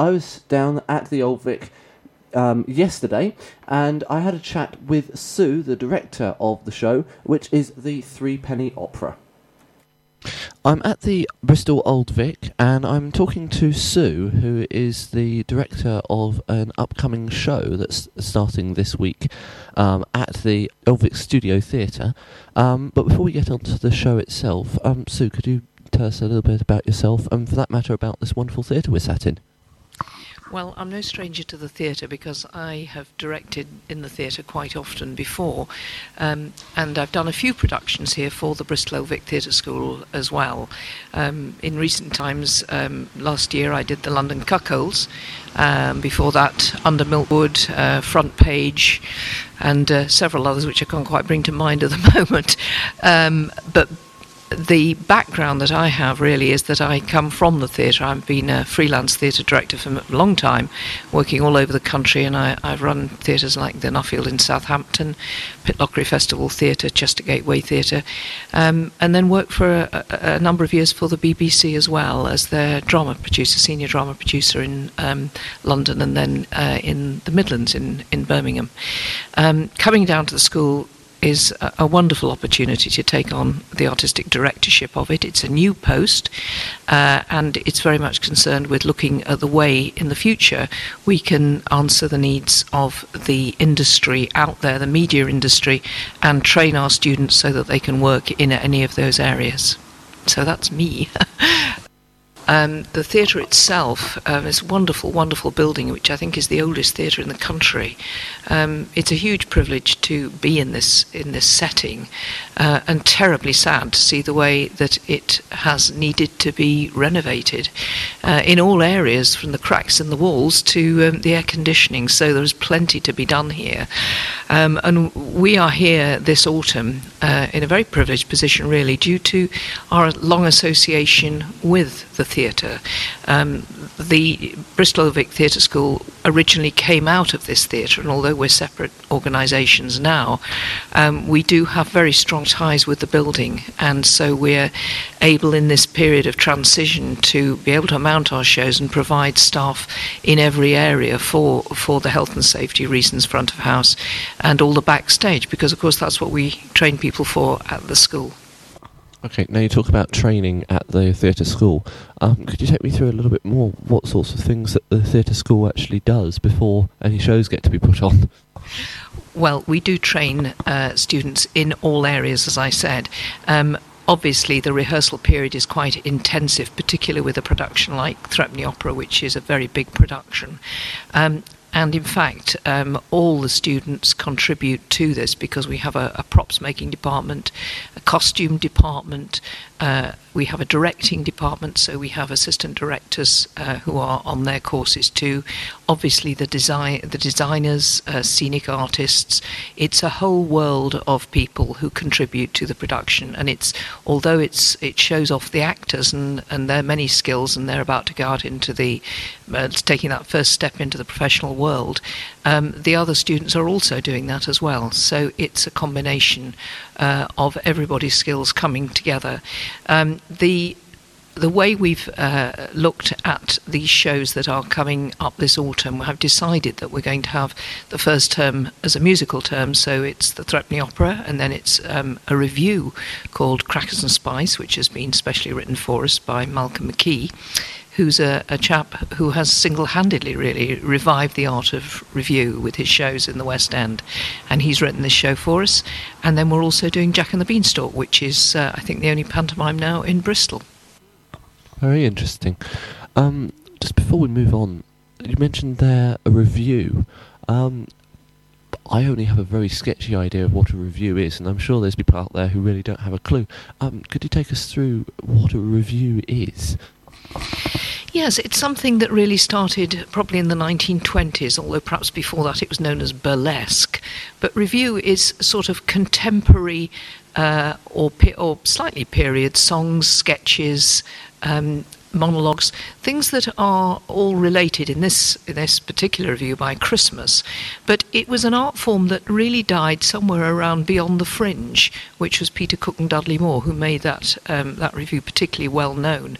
I was down at the Old Vic um, yesterday, and I had a chat with Sue, the director of the show, which is the Threepenny Opera. I'm at the Bristol Old Vic and I'm talking to Sue, who is the director of an upcoming show that's starting this week um, at the Old Vic Studio Theatre. Um, but before we get on to the show itself, um, Sue, could you tell us a little bit about yourself and, for that matter, about this wonderful theatre we're sat in? Well, I'm no stranger to the theatre because I have directed in the theatre quite often before, um, and I've done a few productions here for the Bristol Vic Theatre School as well. Um, in recent times, um, last year I did the London Cuckolds. Um, before that, Under Milkwood, uh, Front Page, and uh, several others which I can't quite bring to mind at the moment. Um, but the background that I have really is that I come from the theatre. I've been a freelance theatre director for a long time, working all over the country, and I, have run theatres like the Nuffield in Southampton, Pitlochry Festival Theatre, Chester Gateway Theatre, um, and then worked for a, a, number of years for the BBC as well as their drama producer, senior drama producer in um, London and then uh, in the Midlands in, in Birmingham. Um, coming down to the school is a, wonderful opportunity to take on the artistic directorship of it. It's a new post, uh, and it's very much concerned with looking at the way in the future we can answer the needs of the industry out there, the media industry, and train our students so that they can work in any of those areas. So that's me. Um, the theatre itself um, is a wonderful, wonderful building, which I think is the oldest theatre in the country. Um, it's a huge privilege to be in this in this setting, uh, and terribly sad to see the way that it has needed to be renovated uh, in all areas, from the cracks in the walls to um, the air conditioning. So there is plenty to be done here, um, and we are here this autumn uh, in a very privileged position, really, due to our long association with the theatre theatre. Um, the Bristol Vic Theatre School originally came out of this theatre, and although we're separate organisations now, um, we do have very strong ties with the building, and so we're able in this period of transition to be able to mount our shows and provide staff in every area for for the health and safety reasons, front of house, and all the backstage, because of course that's what we train people for at the school. Okay, now you talk about training at the theatre school. Um, could you take me through a little bit more what sorts of things that the theatre school actually does before any shows get to be put on? Well, we do train uh, students in all areas, as I said. Um, obviously, the rehearsal period is quite intensive, particularly with a production like Threepenny Opera, which is a very big production. Um, and in fact, um, all the students contribute to this because we have a, a props making department, a costume department, uh, we have a directing department, so we have assistant directors uh, who are on their courses too. Obviously, the design, the designers, uh, scenic artists. It's a whole world of people who contribute to the production, and it's although it's it shows off the actors and and their many skills, and they're about to go out into the uh, taking that first step into the professional world. Um, the other students are also doing that as well. So it's a combination uh, of everybody's skills coming together. Um, the the way we've uh, looked at these shows that are coming up this autumn, we have decided that we're going to have the first term as a musical term, so it's the Threepenny Opera, and then it's um, a revue called Crackers and Spice, which has been specially written for us by Malcolm McKee who's a, a chap who has single handedly really revived the art of revue with his shows in the West End. And he's written this show for us. And then we're also doing Jack and the Beanstalk, which is, uh, I think, the only pantomime now in Bristol. Very interesting. Um, just before we move on, you mentioned there a revue. Um, I only have a very sketchy idea of what a revue is, and I'm sure there's people out there who really don't have a clue. Um, could you take us through what a revue is? Yes, it's something that really started probably in the 1920s, although perhaps before that it was known as burlesque. But revue is sort of contemporary uh, or, or slightly period songs, sketches, um, monologues, things that are all related in this in this particular revue by Christmas. But it was an art form that really died somewhere around Beyond the Fringe, which was Peter Cook and Dudley Moore who made that um, that revue particularly well known.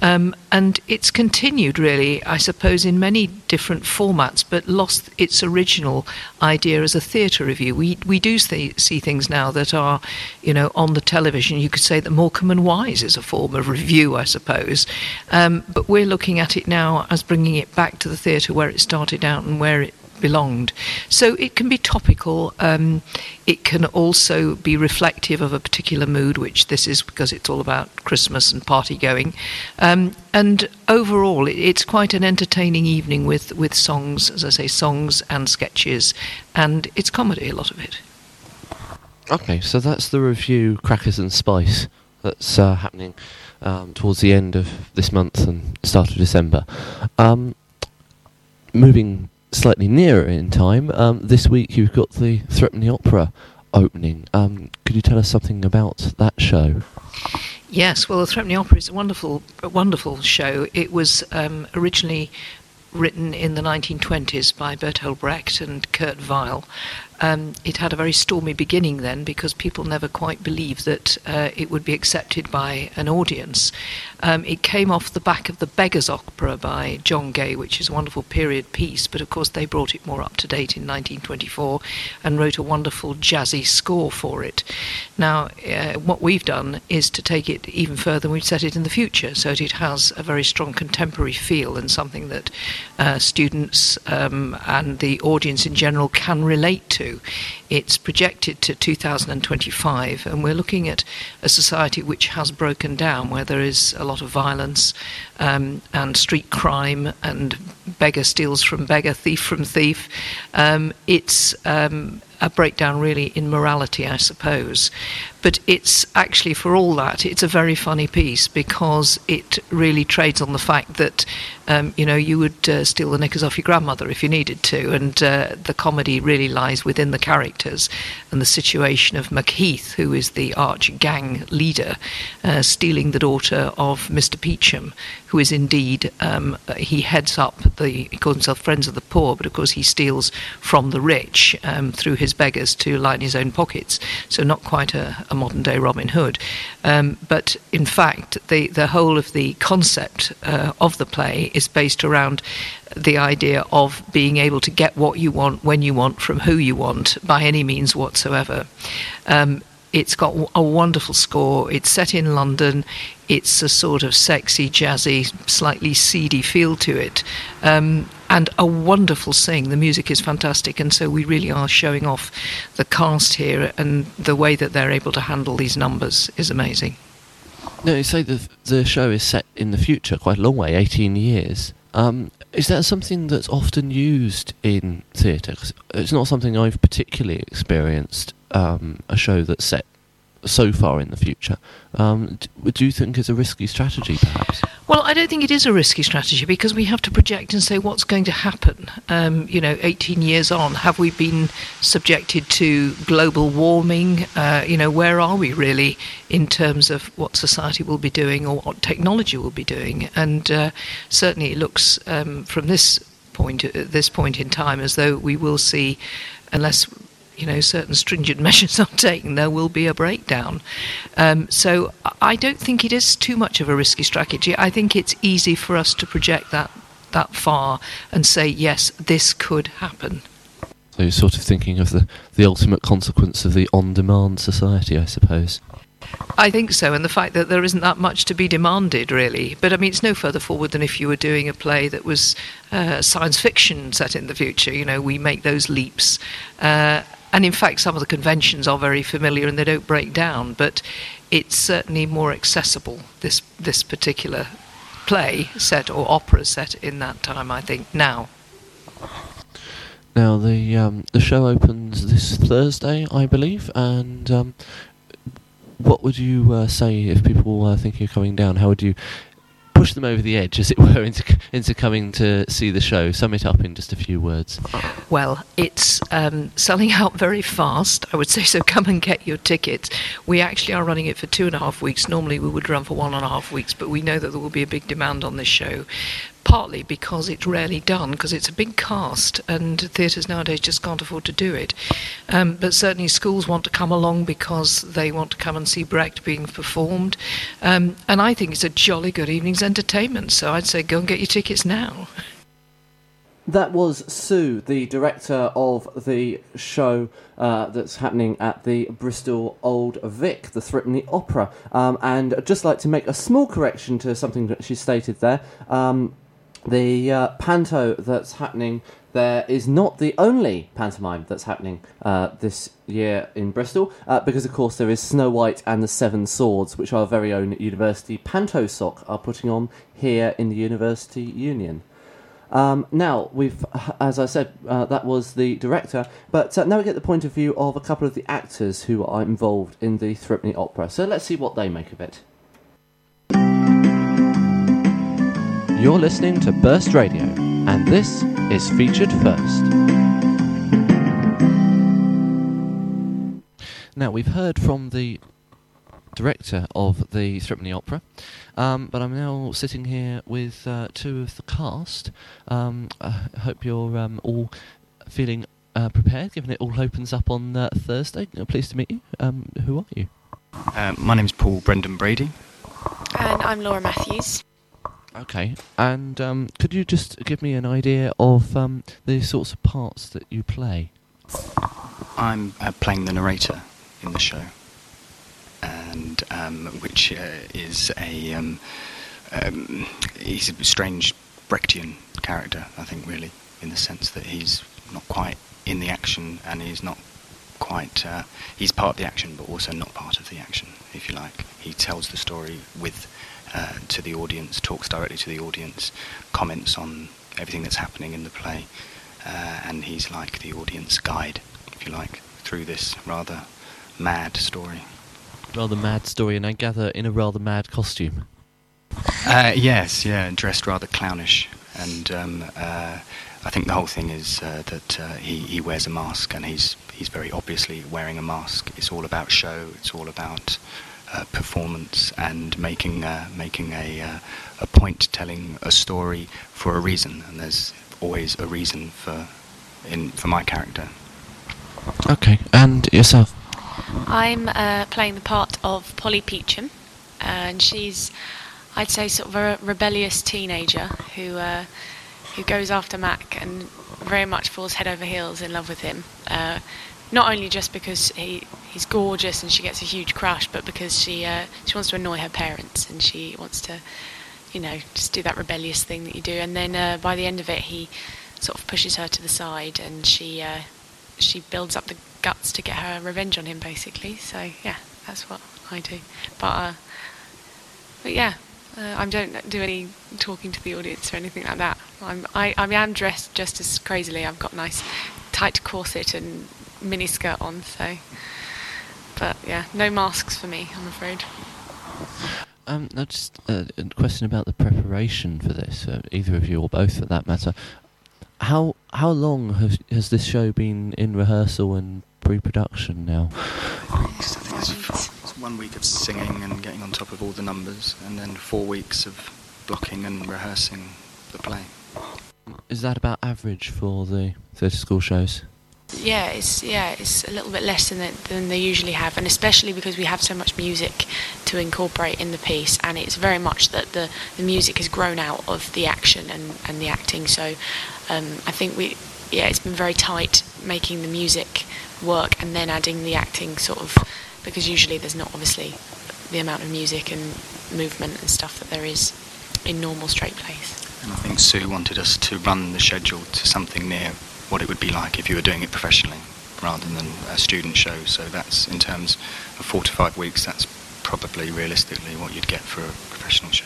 Um, and it's continued really, I suppose, in many different formats, but lost its original idea as a theatre revue. We we do see, see things now that are, you know, on the television. You could say that Morecambe and Wise is a form of revue, I suppose. Um, but we're looking at it now as bringing it back to the theatre where it started out and where it belonged. So it can be topical. Um, it can also be reflective of a particular mood, which this is because it's all about Christmas and party going. Um, and overall, it, it's quite an entertaining evening with, with songs, as I say, songs and sketches, and it's comedy, a lot of it. Okay, so that's the revue Crackers and Spice that's uh, happening um, towards the end of this month and start of December. Um, moving slightly nearer in time, um, this week you've got the Threepenny Opera opening. Um, could you tell us something about that show? Yes, well, the Threepenny Opera is a wonderful, a wonderful show. It was um, originally written in the 1920s by Bertolt Brecht and Kurt Weill, um, it had a very stormy beginning then because people never quite believed that uh, it would be accepted by an audience. Um, it came off the back of the Beggar's Opera by John Gay, which is a wonderful period piece, but of course they brought it more up to date in 1924 and wrote a wonderful jazzy score for it. Now, uh, what we've done is to take it even further and we've set it in the future so that it has a very strong contemporary feel and something that uh, students um, and the audience in general can relate to. It's projected to 2025, and we're looking at a society which has broken down, where there is a lot of violence um, and street crime, and beggar steals from beggar, thief from thief. Um, it's um, a breakdown really in morality, I suppose. But it's actually, for all that, it's a very funny piece because it really trades on the fact that, um, you know, you would uh, steal the knickers off your grandmother if you needed to. And uh, the comedy really lies within the characters and the situation of Macheath, who is the arch gang leader, uh, stealing the daughter of Mr. Peachum, who is indeed, um, he heads up the, he calls himself Friends of the Poor, but of course he steals from the rich um, through his beggars to line his own pockets. So not quite a, a modern day Robin Hood. Um, but in fact, the, the whole of the concept uh, of the play is based around the idea of being able to get what you want when you want from who you want by any means whatsoever. Um, it's got a wonderful score. It's set in London. It's a sort of sexy, jazzy, slightly seedy feel to it. Um, and a wonderful sing. The music is fantastic, and so we really are showing off the cast here, and the way that they're able to handle these numbers is amazing. No, you say the the show is set in the future, quite a long way, eighteen years. Um, is that something that's often used in theatre? It's not something I've particularly experienced. Um, a show that's set so far in the future. Um, do you think it's a risky strategy, perhaps? Well, I don't think it is a risky strategy because we have to project and say what's going to happen. Um, you know, 18 years on, have we been subjected to global warming? Uh, you know, where are we really in terms of what society will be doing or what technology will be doing? And uh, certainly, it looks um, from this point, at uh, this point in time, as though we will see, unless you know certain stringent measures are taken, there will be a breakdown. Um, so I don't think it is too much of a risky strategy. I think it's easy for us to project that that far and say yes, this could happen. So you're sort of thinking of the, the ultimate consequence of the on-demand society, I suppose. I think so, and the fact that there isn't that much to be demanded, really. But I mean, it's no further forward than if you were doing a play that was uh, science fiction set in the future. You know, we make those leaps. Uh, and in fact, some of the conventions are very familiar and they don't break down, but it's certainly more accessible, this, this particular play set or opera set in that time, I think, now. Now, the, um, the show opens this Thursday, I believe, and um, what would you uh, say if people were thinking of coming down? How would you push them over the edge, as it were, into into coming to see the show? Sum it up in just a few words. Well, it's um, selling out very fast. I would say so. Come and get your tickets. We actually are running it for two and a half weeks. Normally we would run for one and a half weeks, but we know that there will be a big demand on this show. Partly because it's rarely done, because it's a big cast, and theatres nowadays just can't afford to do it. Um, but certainly schools want to come along because they want to come and see Brecht being performed. Um, and I think it's a jolly good evening's entertainment. So I'd say go and get your tickets now. That was Sue, the director of the show uh, that's happening at the Bristol Old Vic, the Threepenny Opera. Um, and I'd just like to make a small correction to something that she stated there. Um, the uh, panto that's happening there is not the only pantomime that's happening uh, this year in Bristol, uh, because of course there is Snow White and the Seven Swords, which our very own University Panto Soc are putting on here in the University Union. Um, now we've, as I said, uh, that was the director, but uh, now we get the point of view of a couple of the actors who are involved in the Threepenny Opera. So let's see what they make of it. You're listening to Burst Radio, and this is featured first. Now we've heard from the director of the Threepenny Opera, um, but I'm now sitting here with uh, two of the cast. Um, I hope you're um, all feeling uh, prepared, given it all opens up on uh, Thursday. Uh, pleased to meet you. Um, who are you? Uh, my name's Paul Brendan Brady. And I'm Laura Matthews. Okay, and um, could you just give me an idea of um, the sorts of parts that you play? I'm uh, playing the narrator in the show, and um, which uh, is a um, um, he's a strange Brechtian character, I think, really, in the sense that he's not quite in the action and he's not quite uh, he's part of the action, but also not part of the action, if you like. He tells the story with uh, to the audience, talks directly to the audience, comments on everything that's happening in the play, uh, and he's like the audience guide, if you like, through this rather mad story. Rather mad story, and I gather in a rather mad costume. Uh, yes, yeah, dressed rather clownish, and um, uh, I think the whole thing is uh, that uh, he he wears a mask, and he's he's very obviously wearing a mask. It's all about show. It's all about uh, performance and making uh, making a uh, a point, telling a story for a reason, and there's always a reason for in for my character. Okay, and yourself? I'm uh, playing the part of Polly Peachum, and she's, I'd say, sort of a rebellious teenager who uh, who goes after Mac and very much falls head over heels in love with him. Uh, not only just because he he's gorgeous and she gets a huge crush, but because she uh, she wants to annoy her parents and she wants to, you know, just do that rebellious thing that you do. And then uh, by the end of it, he sort of pushes her to the side and she uh, she builds up the guts to get her revenge on him, basically. So yeah, that's what I do. But uh, but yeah. Uh, I don't do any talking to the audience or anything like that. I'm, I, I am dressed just as crazily. I've got nice tight corset and miniskirt on, so. But yeah, no masks for me, I'm afraid. Um, now just uh, a question about the preparation for this, uh, either of you or both for that matter. How how long has has this show been in rehearsal and pre-production now? I think it's, it's one week of singing and getting on top of all the numbers, and then four weeks of blocking and rehearsing the play. Is that about average for the theatre school shows? Yeah, it's yeah, it's a little bit less than it, than they usually have, and especially because we have so much music to incorporate in the piece, and it's very much that the, the music has grown out of the action and, and the acting. So um, I think we yeah, it's been very tight making the music work and then adding the acting sort of because usually there's not obviously the amount of music and movement and stuff that there is in normal straight plays. And I think Sue wanted us to run the schedule to something near what it would be like if you were doing it professionally rather than a student show. So that's in terms of four to five weeks, that's probably realistically what you'd get for a professional show.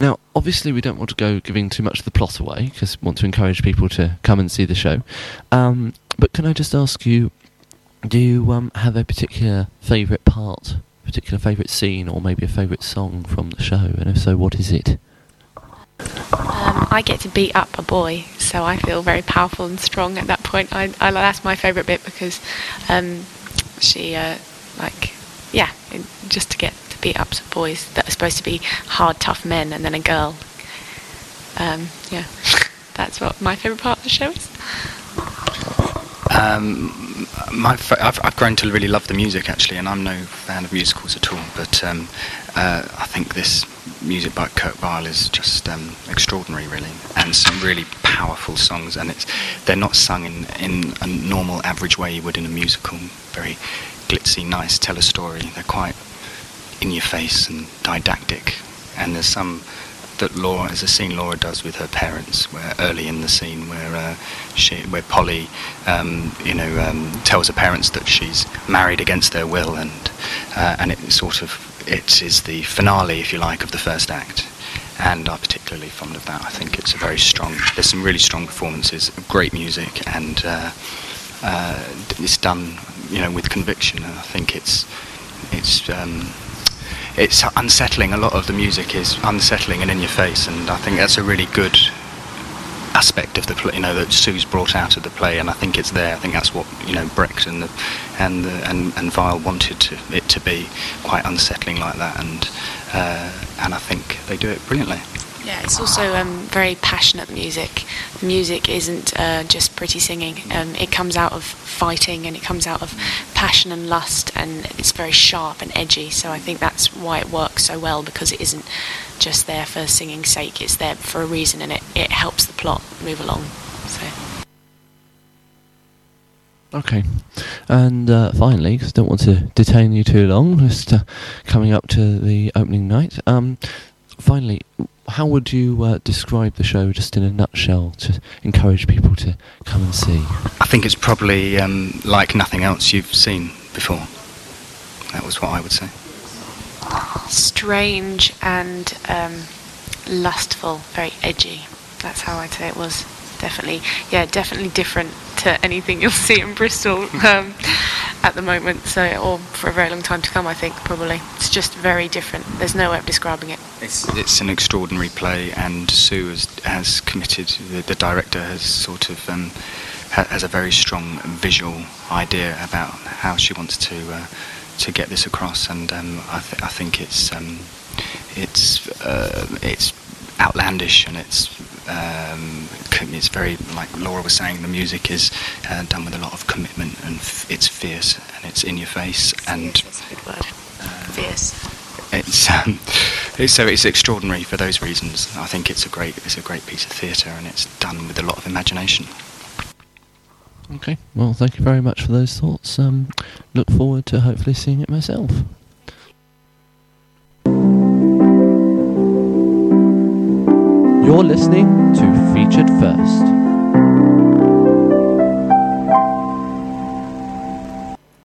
Now, obviously, we don't want to go giving too much of the plot away because we want to encourage people to come and see the show. Um, but can I just ask you, do you um, have a particular favourite part particular favourite scene or maybe a favourite song from the show? And if so, what is it? Um, I get to beat up a boy, so I feel very powerful and strong at that point. I, I that's my favourite bit because um, she, uh, like, yeah, just to get to beat up some boys that are supposed to be hard, tough men, and then a girl. Um, yeah, that's what my favourite part of the show is. Um, my I've, I've grown to really love the music actually, and I'm no fan of musicals at all. But um, uh, I think this music by Kurt Weill is just um, extraordinary, really, and some really powerful songs. And it's they're not sung in, in a normal, average way you would in a musical. Very glitzy, nice, tell a story. They're quite in your face and didactic. And there's some that Laura, as a scene Laura does with her parents, where early in the scene where uh, she, where Polly, um, you know, um, tells her parents that she's married against their will, and uh, and it sort of it is the finale, if you like, of the first act. And I'm particularly fond of that. I think it's a very strong. There's some really strong performances, great music, and uh, uh it's done, you know, with conviction. And I think it's it's. Um, it's unsettling. A lot of the music is unsettling and in your face, and I think that's a really good aspect of the play, you know, that Sue's brought out of the play, and I think it's there. I think that's what you know Brecht and the, and the, and and Weill wanted to, it to be quite unsettling like that, and uh, and I think they do it brilliantly. Yeah, it's also um, very passionate music. Music isn't uh, just pretty singing. Um, it comes out of fighting and it comes out of passion and lust, and it's very sharp and edgy. So I think that's why it works so well because it isn't just there for singing's sake. It's there for a reason, and it, it helps the plot move along. So. Okay, and uh, finally, because I don't want to detain you too long, just uh, coming up to the opening night. Um, finally, how would you uh, describe the show just in a nutshell to encourage people to come and see? I think it's probably um, like nothing else you've seen before. That was what I would say. Strange and um, lustful, very edgy. That's how I'd say it was. Definitely, yeah, definitely different to anything you'll see in Bristol. Um, at the moment, so or for a very long time to come. I think probably it's just very different. There's no way of describing it. It's it's an extraordinary play, and Sue has, has committed. The, the director has sort of um, ha, has a very strong visual idea about how she wants to uh, to get this across, and um, I, th- I think it's um, it's uh, it's outlandish and it's um, it's very like Laura was saying. The music is uh, done with a lot of commitment and f- it's fierce and it's in your face and that's a good word. Uh, fierce. It's, um, it's so it's extraordinary for those reasons. I think it's a great it's a great piece of theatre and it's done with a lot of imagination. Okay, well, thank you very much for those thoughts. Um, look forward to hopefully seeing it myself. You're listening to Featured First.